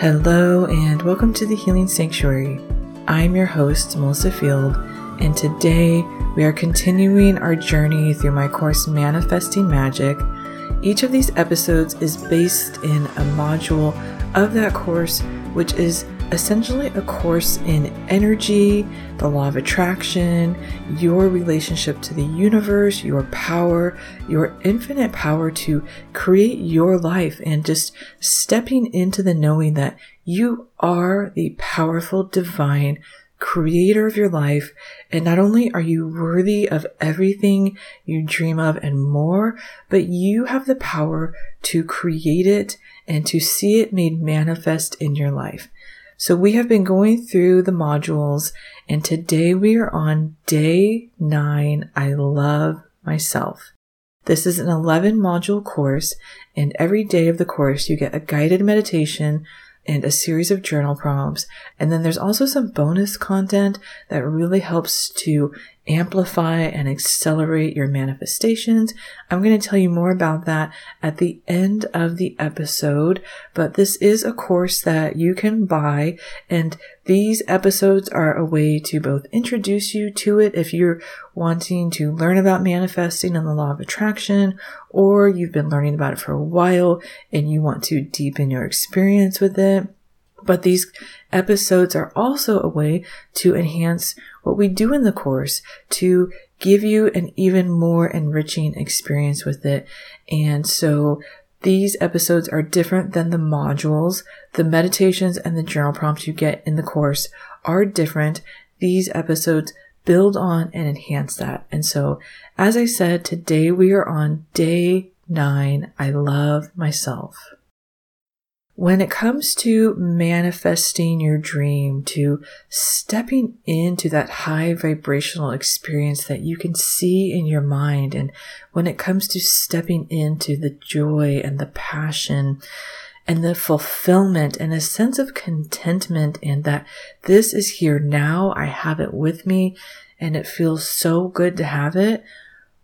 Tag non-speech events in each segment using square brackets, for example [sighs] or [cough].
Hello, and welcome to the Healing Sanctuary. I'm your host, Melissa Field, and today we are continuing our journey through my course, Manifesting Magic. Each of these episodes is based in a module of that course, which is essentially a course in energy, the law of attraction, your relationship to the universe, your power, your infinite power to create your life, and just stepping into the knowing that you are the powerful divine creator of your life. And not only are you worthy of everything you dream of and more, but you have the power to create it and to see it made manifest in your life. So we have been going through the modules and today we are on day nine. I love myself. This is an 11 module course and every day of the course you get a guided meditation and a series of journal prompts. And then there's also some bonus content that really helps to amplify and accelerate your manifestations. I'm going to tell you more about that at the end of the episode, but this is a course that you can buy and these episodes are a way to both introduce you to it if you're wanting to learn about manifesting and the law of attraction, or you've been learning about it for a while and you want to deepen your experience with it. But these episodes are also a way to enhance what we do in the course to give you an even more enriching experience with it. And so these episodes are different than the modules. The meditations and the journal prompts you get in the course are different. These episodes build on and enhance that. And so, as I said, today we are on day nine. I love myself. When it comes to manifesting your dream, to stepping into that high vibrational experience that you can see in your mind, and when it comes to stepping into the joy and the passion and the fulfillment and a sense of contentment and that this is here now, I have it with me, and it feels so good to have it.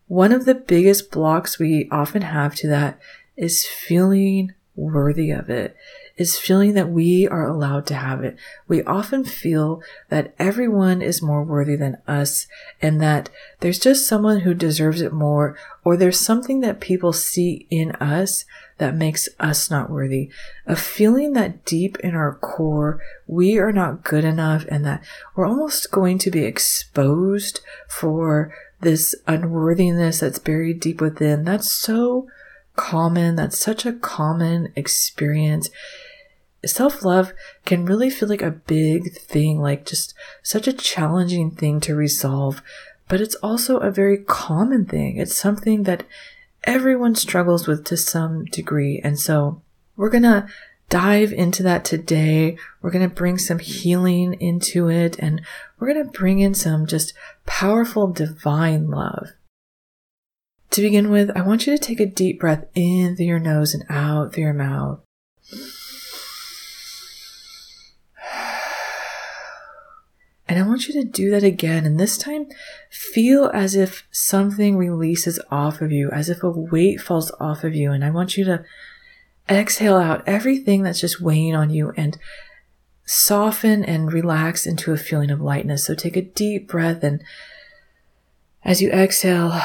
One of the biggest blocks we often have to that is feeling worthy of it is feeling that we are allowed to have it. We often feel that everyone is more worthy than us and that there's just someone who deserves it more or there's something that people see in us that makes us not worthy. A feeling that deep in our core, we are not good enough and that we're almost going to be exposed for this unworthiness that's buried deep within. That's so common. That's such a common experience. Self love can really feel like a big thing, like just such a challenging thing to resolve, but it's also a very common thing. It's something that everyone struggles with to some degree. And so we're going to dive into that today. We're going to bring some healing into it and we're going to bring in some just powerful divine love. To begin with, I want you to take a deep breath in through your nose and out through your mouth. And I want you to do that again. And this time, feel as if something releases off of you, as if a weight falls off of you. And I want you to exhale out everything that's just weighing on you and soften and relax into a feeling of lightness. So take a deep breath and as you exhale,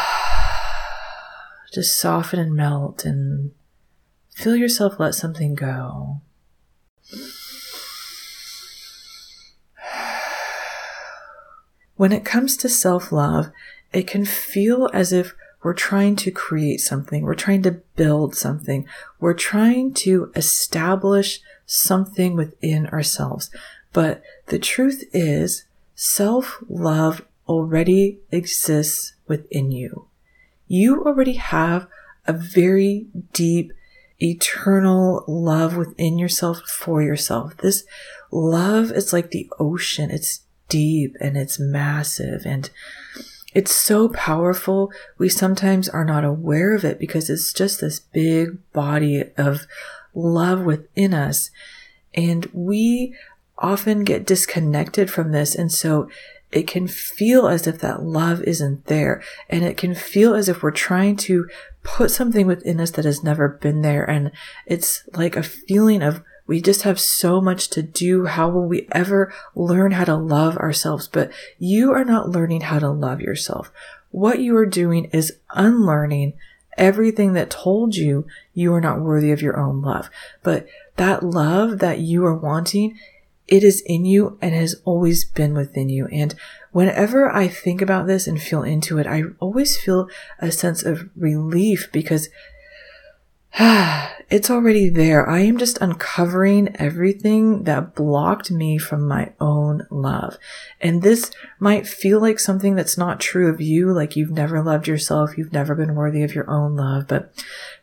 [sighs] just soften and melt and feel yourself let something go. When it comes to self love, it can feel as if we're trying to create something. We're trying to build something. We're trying to establish something within ourselves. But the truth is self love already exists within you you already have a very deep, eternal love within yourself for yourself. This love is like the ocean. It's deep and it's massive and it's so powerful. We sometimes are not aware of it because it's just this big body of love within us. And we often get disconnected from this. And so it can feel as if that love isn't there. And it can feel as if we're trying to put something within us that has never been there. And it's like a feeling of We just have so much to do. How will we ever learn how to love ourselves? But you are not learning how to love yourself. What you are doing is unlearning everything that told you you are not worthy of your own love. But that love that you are wanting, it is in you and has always been within you. And whenever I think about this and feel into it, I always feel a sense of relief because [sighs] it's already there. I am just uncovering everything that blocked me from my own love. And this might feel like something that's not true of you, like you've never loved yourself, you've never been worthy of your own love, but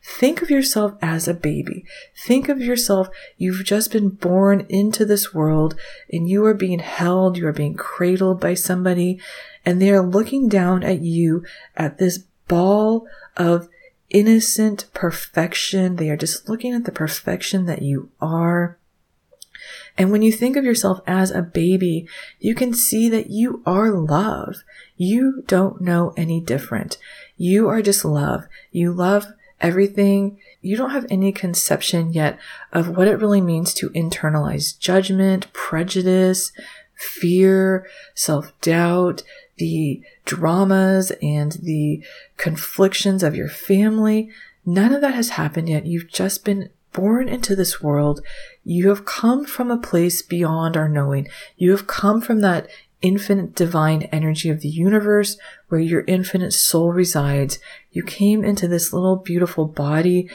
think of yourself as a baby. Think of yourself, you've just been born into this world and you are being held, you are being cradled by somebody, and they are looking down at you at this ball of innocent perfection. They are just looking at the perfection that you are. And when you think of yourself as a baby, you can see that you are love. You don't know any different. You are just love. You love everything. You don't have any conception yet of what it really means to internalize judgment, prejudice, fear, self doubt, the dramas and the conflictions of your family. None of that has happened yet. You've just been born into this world. You have come from a place beyond our knowing. You have come from that infinite divine energy of the universe where your infinite soul resides. You came into this little beautiful body.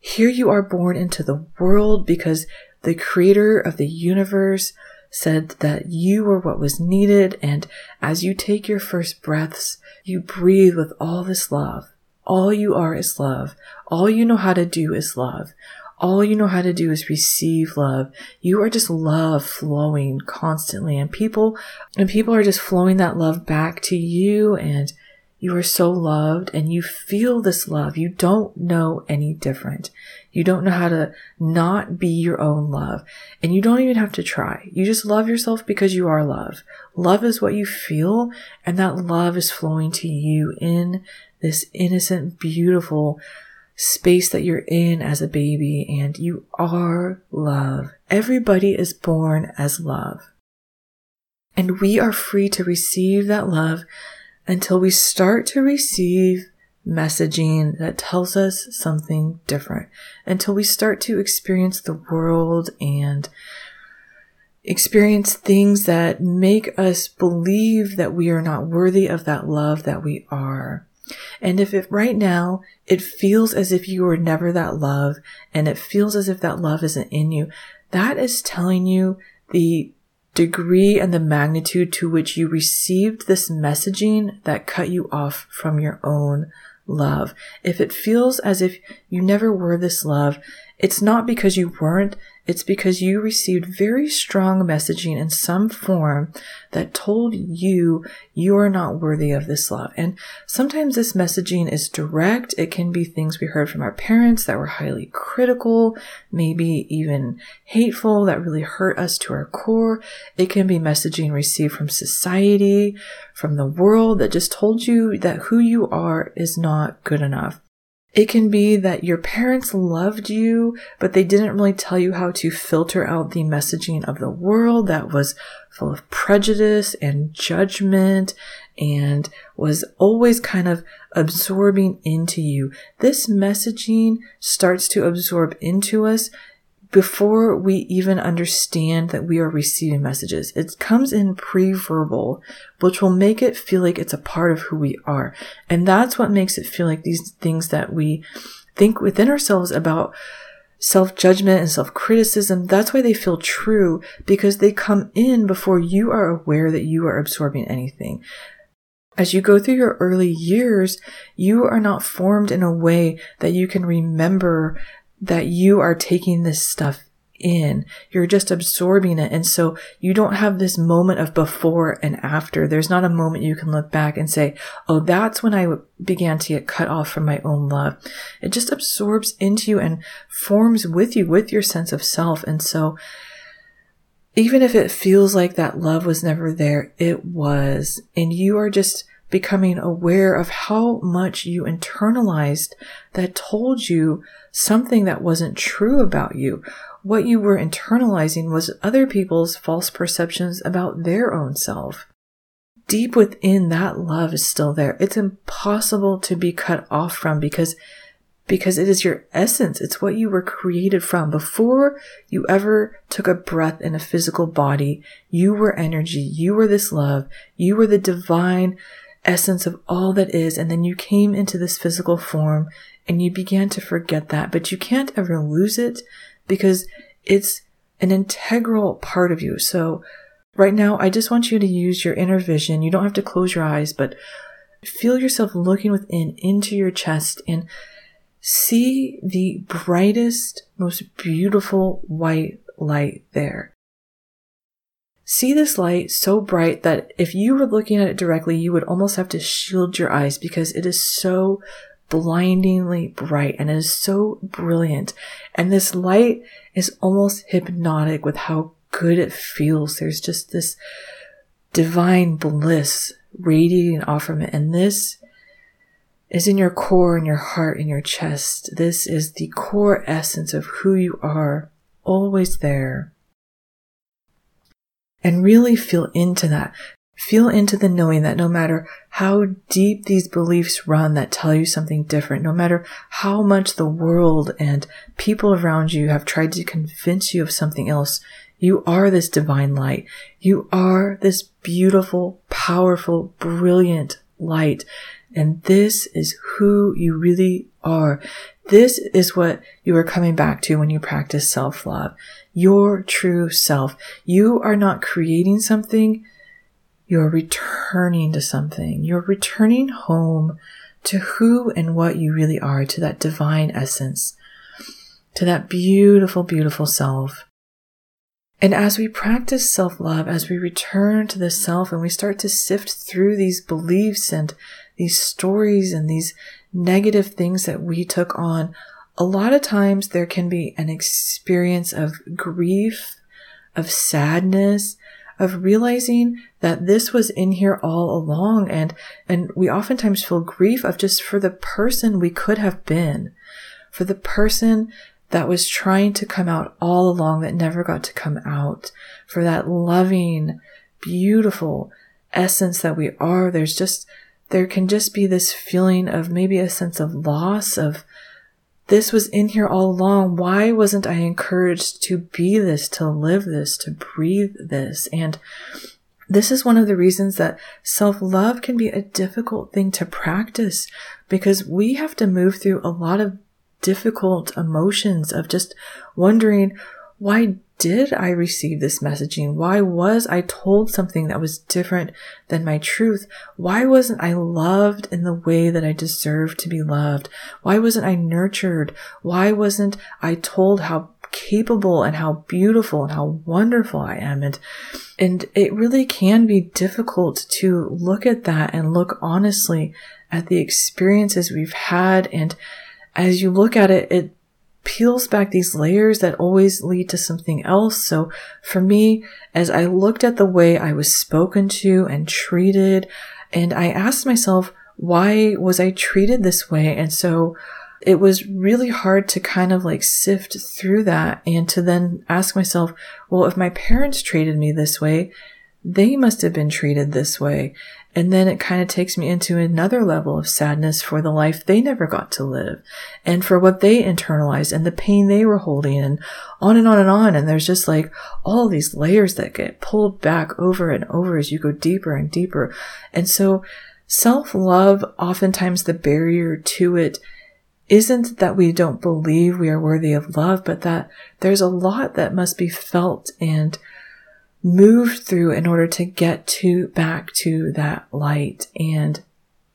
Here you are born into the world because the creator of the universe said that you were what was needed. And as you take your first breaths, you breathe with all this love. All you are is love. All you know how to do is love. All you know how to do is receive love. You are just love flowing constantly and people, and people are just flowing that love back to you and you are so loved and you feel this love. You don't know any different. You don't know how to not be your own love. And you don't even have to try. You just love yourself because you are love. Love is what you feel, and that love is flowing to you in this innocent, beautiful space that you're in as a baby, and you are love. Everybody is born as love. And we are free to receive that love until we start to receive messaging that tells us something different, until we start to experience the world and experience things that make us believe that we are not worthy of that love that we are. And if it right now it feels as if you were never that love and it feels as if that love isn't in you, that is telling you the degree and the magnitude to which you received this messaging that cut you off from your own love. If it feels as if you never were this love, it's not because you weren't, it's because you received very strong messaging in some form that told you you are not worthy of this love. And sometimes this messaging is direct. It can be things we heard from our parents that were highly critical, maybe even hateful, that really hurt us to our core. It can be messaging received from society, from the world that just told you that who you are is not good enough. It can be that your parents loved you, but they didn't really tell you how to filter out the messaging of the world that was full of prejudice and judgment and was always kind of absorbing into you. This messaging starts to absorb into us before we even understand that we are receiving messages. It comes in pre-verbal, which will make it feel like it's a part of who we are. And that's what makes it feel like these things that we think within ourselves about self-judgment and self-criticism, that's why they feel true because they come in before you are aware that you are absorbing anything. As you go through your early years, you are not formed in a way that you can remember that you are taking this stuff in. You're just absorbing it. And so you don't have this moment of before and after. There's not a moment you can look back and say, Oh, that's when I began to get cut off from my own love. It just absorbs into you and forms with you, with your sense of self. And so even if it feels like that love was never there, it was. And you are just becoming aware of how much you internalized that told you something that wasn't true about you, what you were internalizing was other people's false perceptions about their own self. Deep within that love is still there. It's impossible to be cut off from because because it is your essence. It's what you were created from. Before you ever took a breath in a physical body, you were energy. You were this love. You were the divine essence of all that is. And then you came into this physical form and you began to forget that, but you can't ever lose it because it's an integral part of you. So right now, I just want you to use your inner vision. You don't have to close your eyes, but feel yourself looking within into your chest and see the brightest, most beautiful white light there. See this light so bright that if you were looking at it directly, you would almost have to shield your eyes because it is so blindingly bright and it is so brilliant. And this light is almost hypnotic with how good it feels. There's just this divine bliss radiating off from it. And this is in your core, in your heart, in your chest. This is the core essence of who you are, always there. And really feel into that. Feel into the knowing that no matter how deep these beliefs run that tell you something different, no matter how much the world and people around you have tried to convince you of something else, you are this divine light. You are this beautiful, powerful, brilliant light and this is who you really are. This is what you are coming back to when you practice self love. Your true self. You are not creating something. You're returning to something. You're returning home to who and what you really are, to that divine essence, to that beautiful, beautiful self. And as we practice self love, as we return to the self and we start to sift through these beliefs and these stories and these negative things that we took on, a lot of times there can be an experience of grief, of sadness, of realizing that this was in here all along. And, and we oftentimes feel grief of just for the person we could have been, for the person that was trying to come out all along that never got to come out, for that loving, beautiful essence that we are. There's just, there can just be this feeling of maybe a sense of loss of this was in here all along. Why wasn't I encouraged to be this, to live this, to breathe this? And this is one of the reasons that self love can be a difficult thing to practice because we have to move through a lot of difficult emotions of just wondering, why did I receive this messaging? Why was I told something that was different than my truth? Why wasn't I loved in the way that I deserved to be loved? Why wasn't I nurtured? Why wasn't I told how capable and how beautiful and how wonderful I am? And, and it really can be difficult to look at that and look honestly at the experiences we've had. And as you look at it, it peels back these layers that always lead to something else. So for me, as I looked at the way I was spoken to and treated, and I asked myself, why was I treated this way? And so it was really hard to kind of like sift through that and to then ask myself, well, if my parents treated me this way, they must have been treated this way. And then it kind of takes me into another level of sadness for the life they never got to live and for what they internalized and the pain they were holding and on and on and on. And there's just like all these layers that get pulled back over and over as you go deeper and deeper. And so self love, oftentimes the barrier to it isn't that we don't believe we are worthy of love, but that there's a lot that must be felt and moved through in order to get to back to that light. And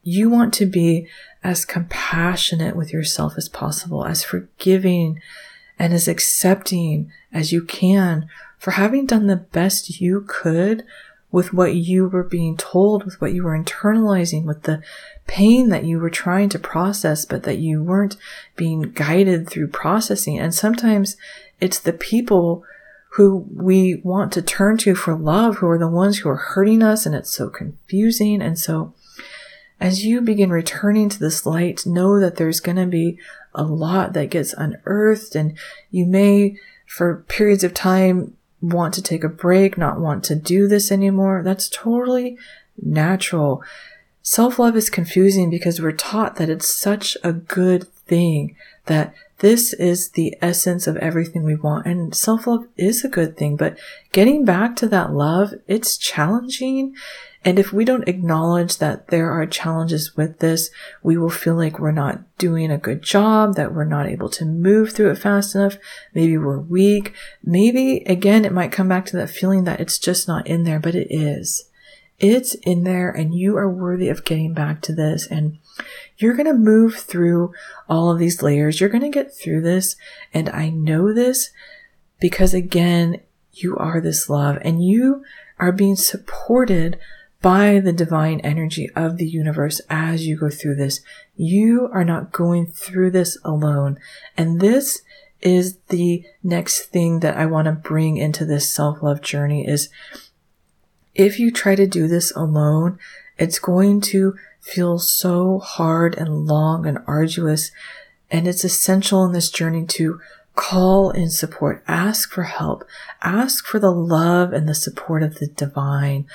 you want to be as compassionate with yourself as possible, as forgiving and as accepting as you can for having done the best you could with what you were being told, with what you were internalizing, with the pain that you were trying to process, but that you weren't being guided through processing. And sometimes it's the people who we want to turn to for love, who are the ones who are hurting us, and it's so confusing. And so, as you begin returning to this light, know that there's going to be a lot that gets unearthed, and you may for periods of time want to take a break, not want to do this anymore. That's totally natural. Self love is confusing because we're taught that it's such a good thing, that this is the essence of everything we want. And self love is a good thing, but getting back to that love, it's challenging. And if we don't acknowledge that there are challenges with this, we will feel like we're not doing a good job, that we're not able to move through it fast enough. Maybe we're weak. Maybe again, it might come back to that feeling that it's just not in there, but it is. It's in there and you are worthy of getting back to this. And you're going to move through all of these layers. You're going to get through this. And I know this because again, you are this love and you are being supported by the divine energy of the universe as you go through this. You are not going through this alone. And this is the next thing that I want to bring into this self-love journey is if you try to do this alone, it's going to feel so hard and long and arduous. And it's essential in this journey to call in support, ask for help, ask for the love and the support of the divine.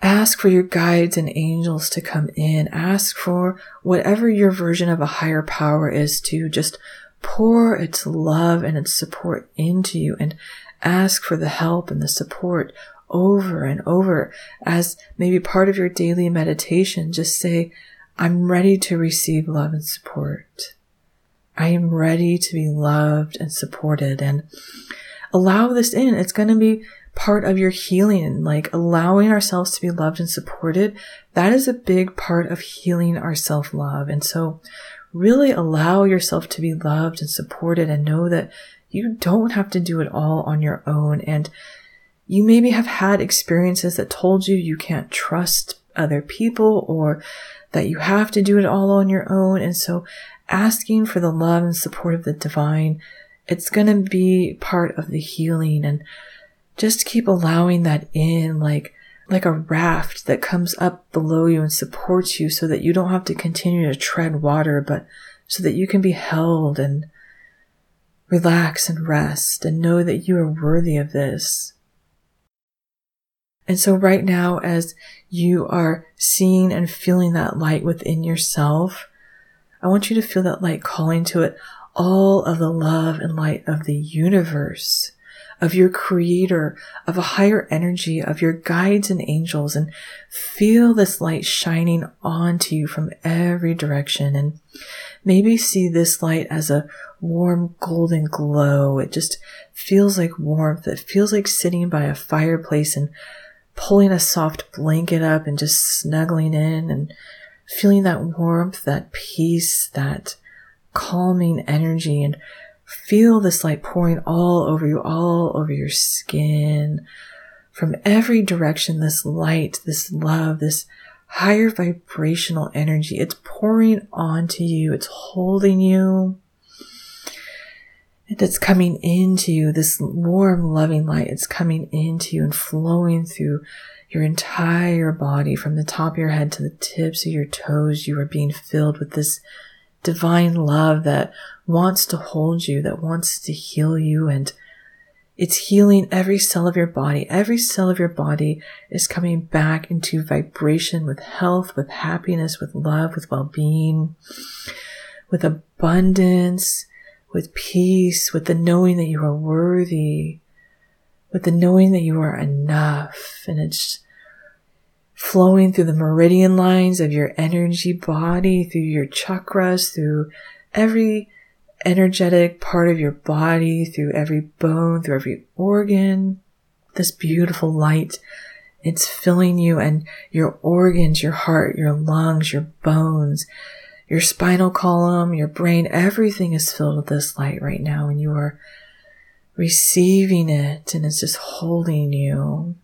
Ask for your guides and angels to come in. Ask for whatever your version of a higher power is to just pour its love and its support into you and ask for the help and the support over and over as maybe part of your daily meditation. Just say, I'm ready to receive love and support. I am ready to be loved and supported and allow this in. It's going to be part of your healing, like allowing ourselves to be loved and supported. That is a big part of healing our self love. And so really allow yourself to be loved and supported and know that you don't have to do it all on your own. And you maybe have had experiences that told you you can't trust other people or that you have to do it all on your own. And so asking for the love and support of the divine, it's going to be part of the healing and just keep allowing that in like like a raft that comes up below you and supports you so that you don't have to continue to tread water, but so that you can be held and relax and rest and know that you are worthy of this. And so right now, as you are seeing and feeling that light within yourself, I want you to feel that light calling to it all of the love and light of the universe of your creator, of a higher energy, of your guides and angels, and feel this light shining onto you from every direction. And maybe see this light as a warm golden glow. It just feels like warmth. It feels like sitting by a fireplace and pulling a soft blanket up and just snuggling in and feeling that warmth, that peace, that calming energy and Feel this light pouring all over you, all over your skin. From every direction, this light, this love, this higher vibrational energy, it's pouring onto you. It's holding you. It's coming into you, this warm, loving light. It's coming into you and flowing through your entire body from the top of your head to the tips of your toes. You are being filled with this divine love that wants to hold you, that wants to heal you. And it's healing every cell of your body. Every cell of your body is coming back into vibration with health, with happiness, with love, with well-being, with abundance, with peace, with the knowing that you are worthy, with the knowing that you are enough. And it's flowing through the meridian lines of your energy body, through your chakras, through every energetic part of your body, through every bone, through every organ. This beautiful light, it's filling you and your organs, your heart, your lungs, your bones, your spinal column, your brain, everything is filled with this light right now and you are receiving it and it's just holding you.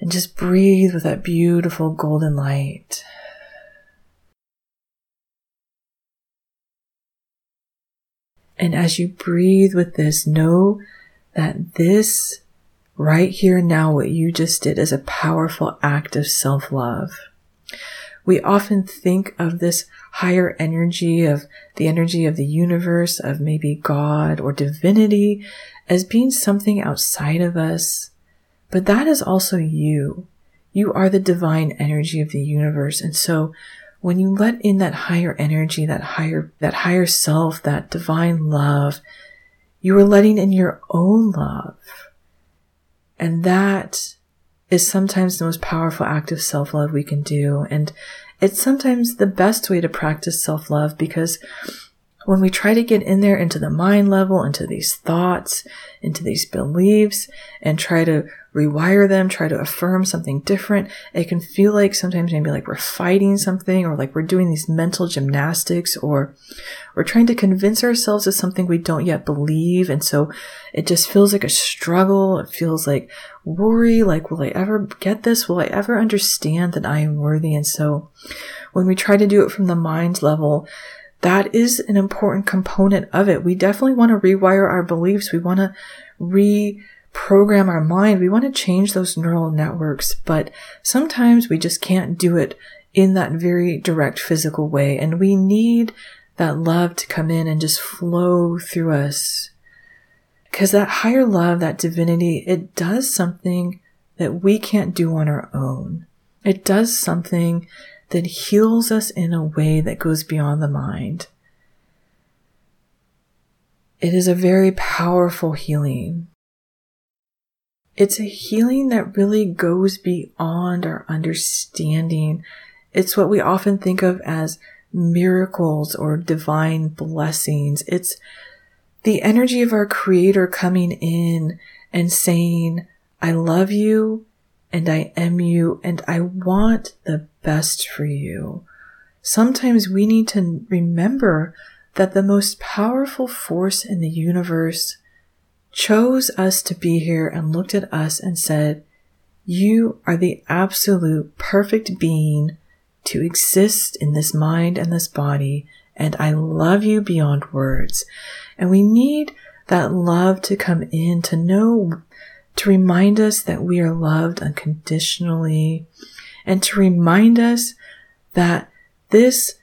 And just breathe with that beautiful golden light. And as you breathe with this, know that this right here and now, what you just did is a powerful act of self love. we often think of this higher energy of the energy of the universe, of maybe God or divinity as being something outside of us. But that is also you. You are the divine energy of the universe. And so when you let in that higher energy, that higher, that higher self, that divine love, you are letting in your own love. And that is sometimes the most powerful act of self love we can do. And it's sometimes the best way to practice self love because when we try to get in there into the mind level, into these thoughts, into these beliefs, and try to rewire them, try to affirm something different, it can feel like sometimes maybe like we're fighting something or like we're doing these mental gymnastics or we're trying to convince ourselves of something we don't yet believe. And so it just feels like a struggle. It feels like worry, like, will I ever get this? Will I ever understand that I am worthy? And so when we try to do it from the mind level, that is an important component of it. We definitely want to rewire our beliefs. We want to reprogram our mind. We want to change those neural networks, but sometimes we just can't do it in that very direct physical way. And we need that love to come in and just flow through us. Because that higher love, that divinity, it does something that we can't do on our own. It does something that heals us in a way that goes beyond the mind. It is a very powerful healing. It's a healing that really goes beyond our understanding. It's what we often think of as miracles or divine blessings. It's the energy of our creator coming in and saying, I love you and I am you and I want the best for you. Sometimes we need to remember that the most powerful force in the universe chose us to be here and looked at us and said, you are the absolute perfect being to exist in this mind and this body. And I love you beyond words. And we need that love to come in to know, to remind us that we are loved unconditionally and to remind us that this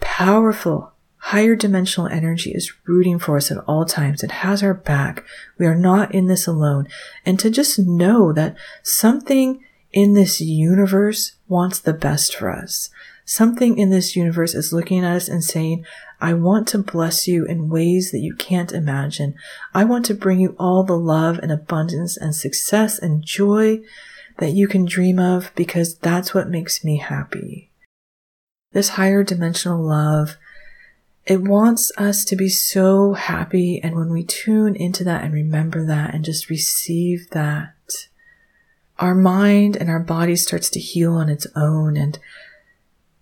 powerful higher dimensional energy is rooting for us at all times. It has our back. We are not in this alone. And to just know that something in this universe wants the best for us. Something in this universe is looking at us and saying, I want to bless you in ways that you can't imagine. I want to bring you all the love and abundance and success and joy that you can dream of because that's what makes me happy. This higher dimensional love, it wants us to be so happy. And when we tune into that and remember that and just receive that, our mind and our body starts to heal on its own. And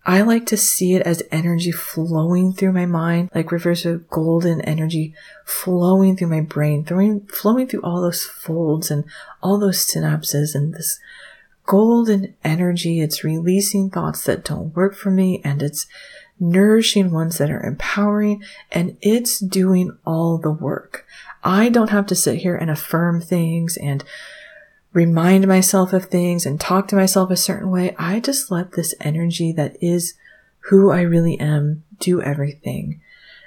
I like to see it as energy flowing through my mind, like rivers of golden energy flowing through my brain, throwing, flowing through all those folds and all those synapses and this golden energy. It's releasing thoughts that don't work for me and it's nourishing ones that are empowering and it's doing all the work. I don't have to sit here and affirm things and remind myself of things and talk to myself a certain way. I just let this energy that is who I really am do everything.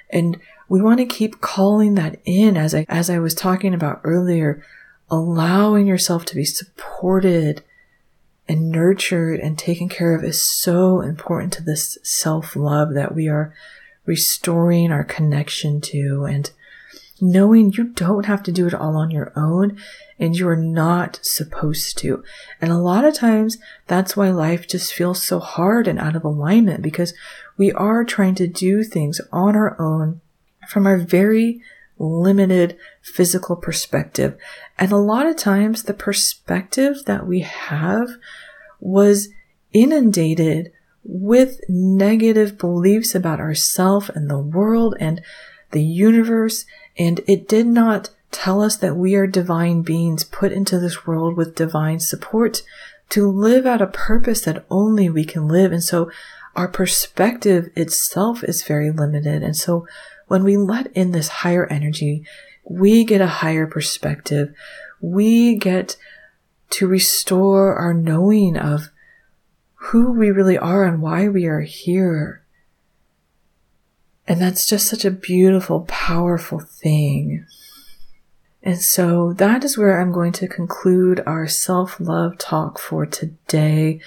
And we want to keep calling that in as I, as I was talking about earlier, allowing yourself to be supported and nurtured and taken care of is so important to this self love that we are restoring our connection to and knowing you don't have to do it all on your own and you are not supposed to. And a lot of times that's why life just feels so hard and out of alignment because we are trying to do things on our own from our very limited physical perspective. And a lot of times the perspective that we have was inundated with negative beliefs about ourselves and the world and the universe. And it did not tell us that we are divine beings put into this world with divine support to live out a purpose that only we can live. And so our perspective itself is very limited. And so when we let in this higher energy, we get a higher perspective. We get to restore our knowing of who we really are and why we are here. And that's just such a beautiful, powerful thing. And so that is where I'm going to conclude our self love talk for today.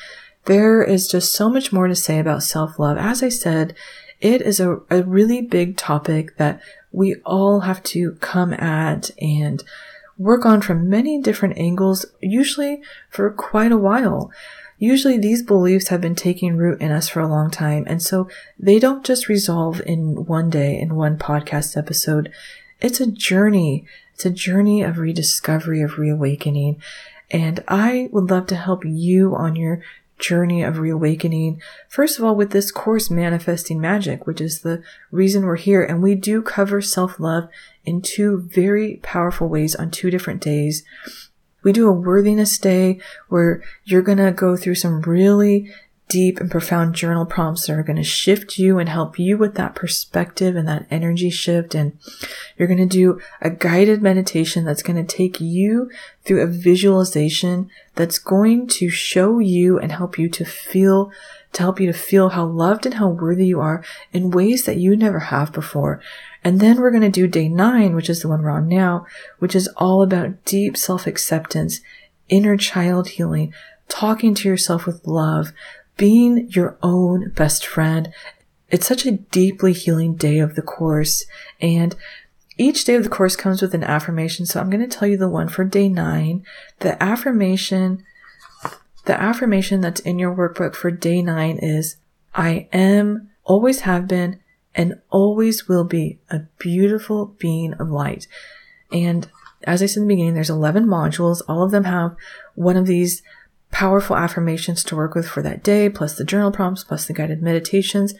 There is just so much more to say about self love. As I said, it is a, a really big topic that we all have to come at and work on from many different angles, usually for quite a while. Usually these beliefs have been taking root in us for a long time, and so they don't just resolve in one day, in one podcast episode. It's a journey. It's a journey of rediscovery, of reawakening. And I would love to help you on your journey of reawakening. First of all, with this course, Manifesting Magic, which is the reason we're here. And we do cover self love in two very powerful ways on two different days. We do a worthiness day where you're going to go through some really deep and profound journal prompts that are going to shift you and help you with that perspective and that energy shift. And you're going to do a guided meditation that's going to take you through a visualization that's going to show you and help you to feel, to help you to feel how loved and how worthy you are in ways that you never have before. And then we're going to do day nine, which is the one we're on now, which is all about deep self acceptance, inner child healing, talking to yourself with love, being your own best friend. It's such a deeply healing day of the course. And each day of the course comes with an affirmation. So I'm going to tell you the one for day nine. The affirmation, the affirmation that's in your workbook for day nine is, I am, always have been, and always will be a beautiful being of light. And as I said in the beginning, there's 11 modules. All of them have one of these powerful affirmations to work with for that day, plus the journal prompts, plus the guided meditations.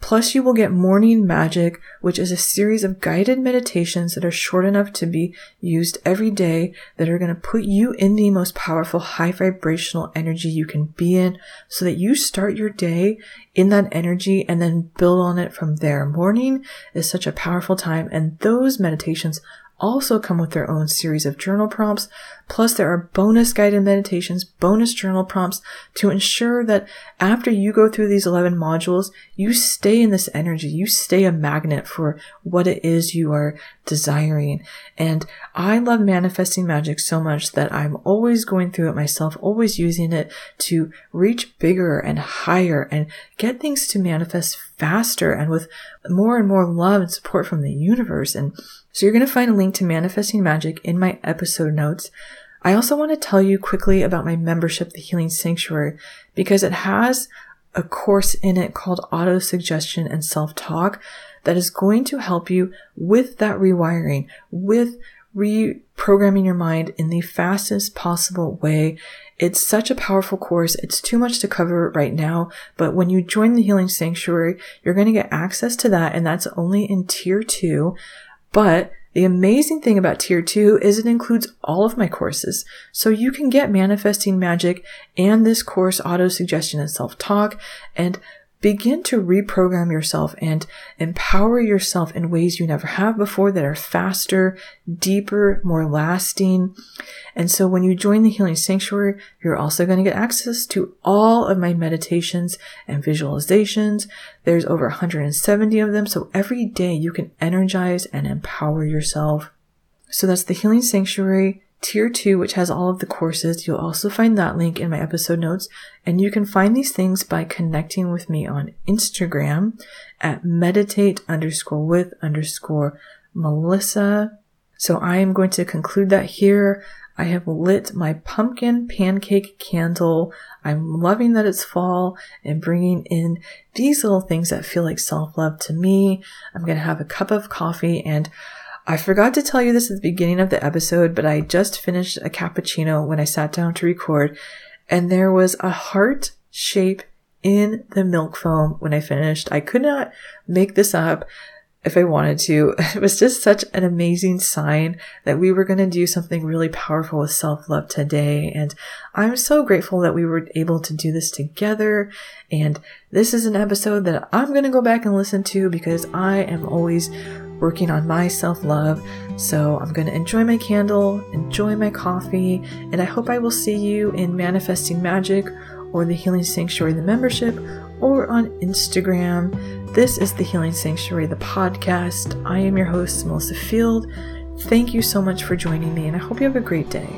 Plus, you will get Morning Magic, which is a series of guided meditations that are short enough to be used every day that are going to put you in the most powerful high vibrational energy you can be in so that you start your day in that energy and then build on it from there. Morning is such a powerful time and those meditations also come with their own series of journal prompts. Plus, there are bonus guided meditations, bonus journal prompts to ensure that after you go through these 11 modules, you stay in this energy. You stay a magnet for what it is you are desiring. And I love manifesting magic so much that I'm always going through it myself, always using it to reach bigger and higher and get things to manifest faster and with more and more love and support from the universe. And so you're going to find a link to Manifesting Magic in my episode notes. I also want to tell you quickly about my membership, The Healing Sanctuary, because it has a course in it called Auto Suggestion and Self Talk that is going to help you with that rewiring, with reprogramming your mind in the fastest possible way. It's such a powerful course. It's too much to cover right now, but when you join the Healing Sanctuary, you're going to get access to that, and that's only in tier two. But the amazing thing about tier two is it includes all of my courses. So you can get manifesting magic and this course, auto suggestion and self talk and begin to reprogram yourself and empower yourself in ways you never have before that are faster, deeper, more lasting. And so when you join the Healing Sanctuary, you're also going to get access to all of my meditations and visualizations. There's over 170 of them. So every day you can energize and empower yourself. So that's the Healing Sanctuary Tier 2, which has all of the courses, you'll also find that link in my episode notes. And you can find these things by connecting with me on Instagram at meditate underscore with underscore Melissa. So I am going to conclude that here. I have lit my pumpkin pancake candle. I'm loving that it's fall and bringing in these little things that feel like self love to me. I'm going to have a cup of coffee and I forgot to tell you this at the beginning of the episode, but I just finished a cappuccino when I sat down to record, and there was a heart shape in the milk foam when I finished. I could not make this up if I wanted to. [laughs] It was just such an amazing sign that we were going to do something really powerful with self love today. And I'm so grateful that we were able to do this together. And this is an episode that I'm going to go back and listen to because I am always working on my self love. So I'm going to enjoy my candle, enjoy my coffee, and I hope I will see you in Manifesting Magic or the Healing Sanctuary, the membership, or on Instagram. This is the Healing Sanctuary, the podcast. I am your host, Melissa Field. Thank you so much for joining me, and I hope you have a great day.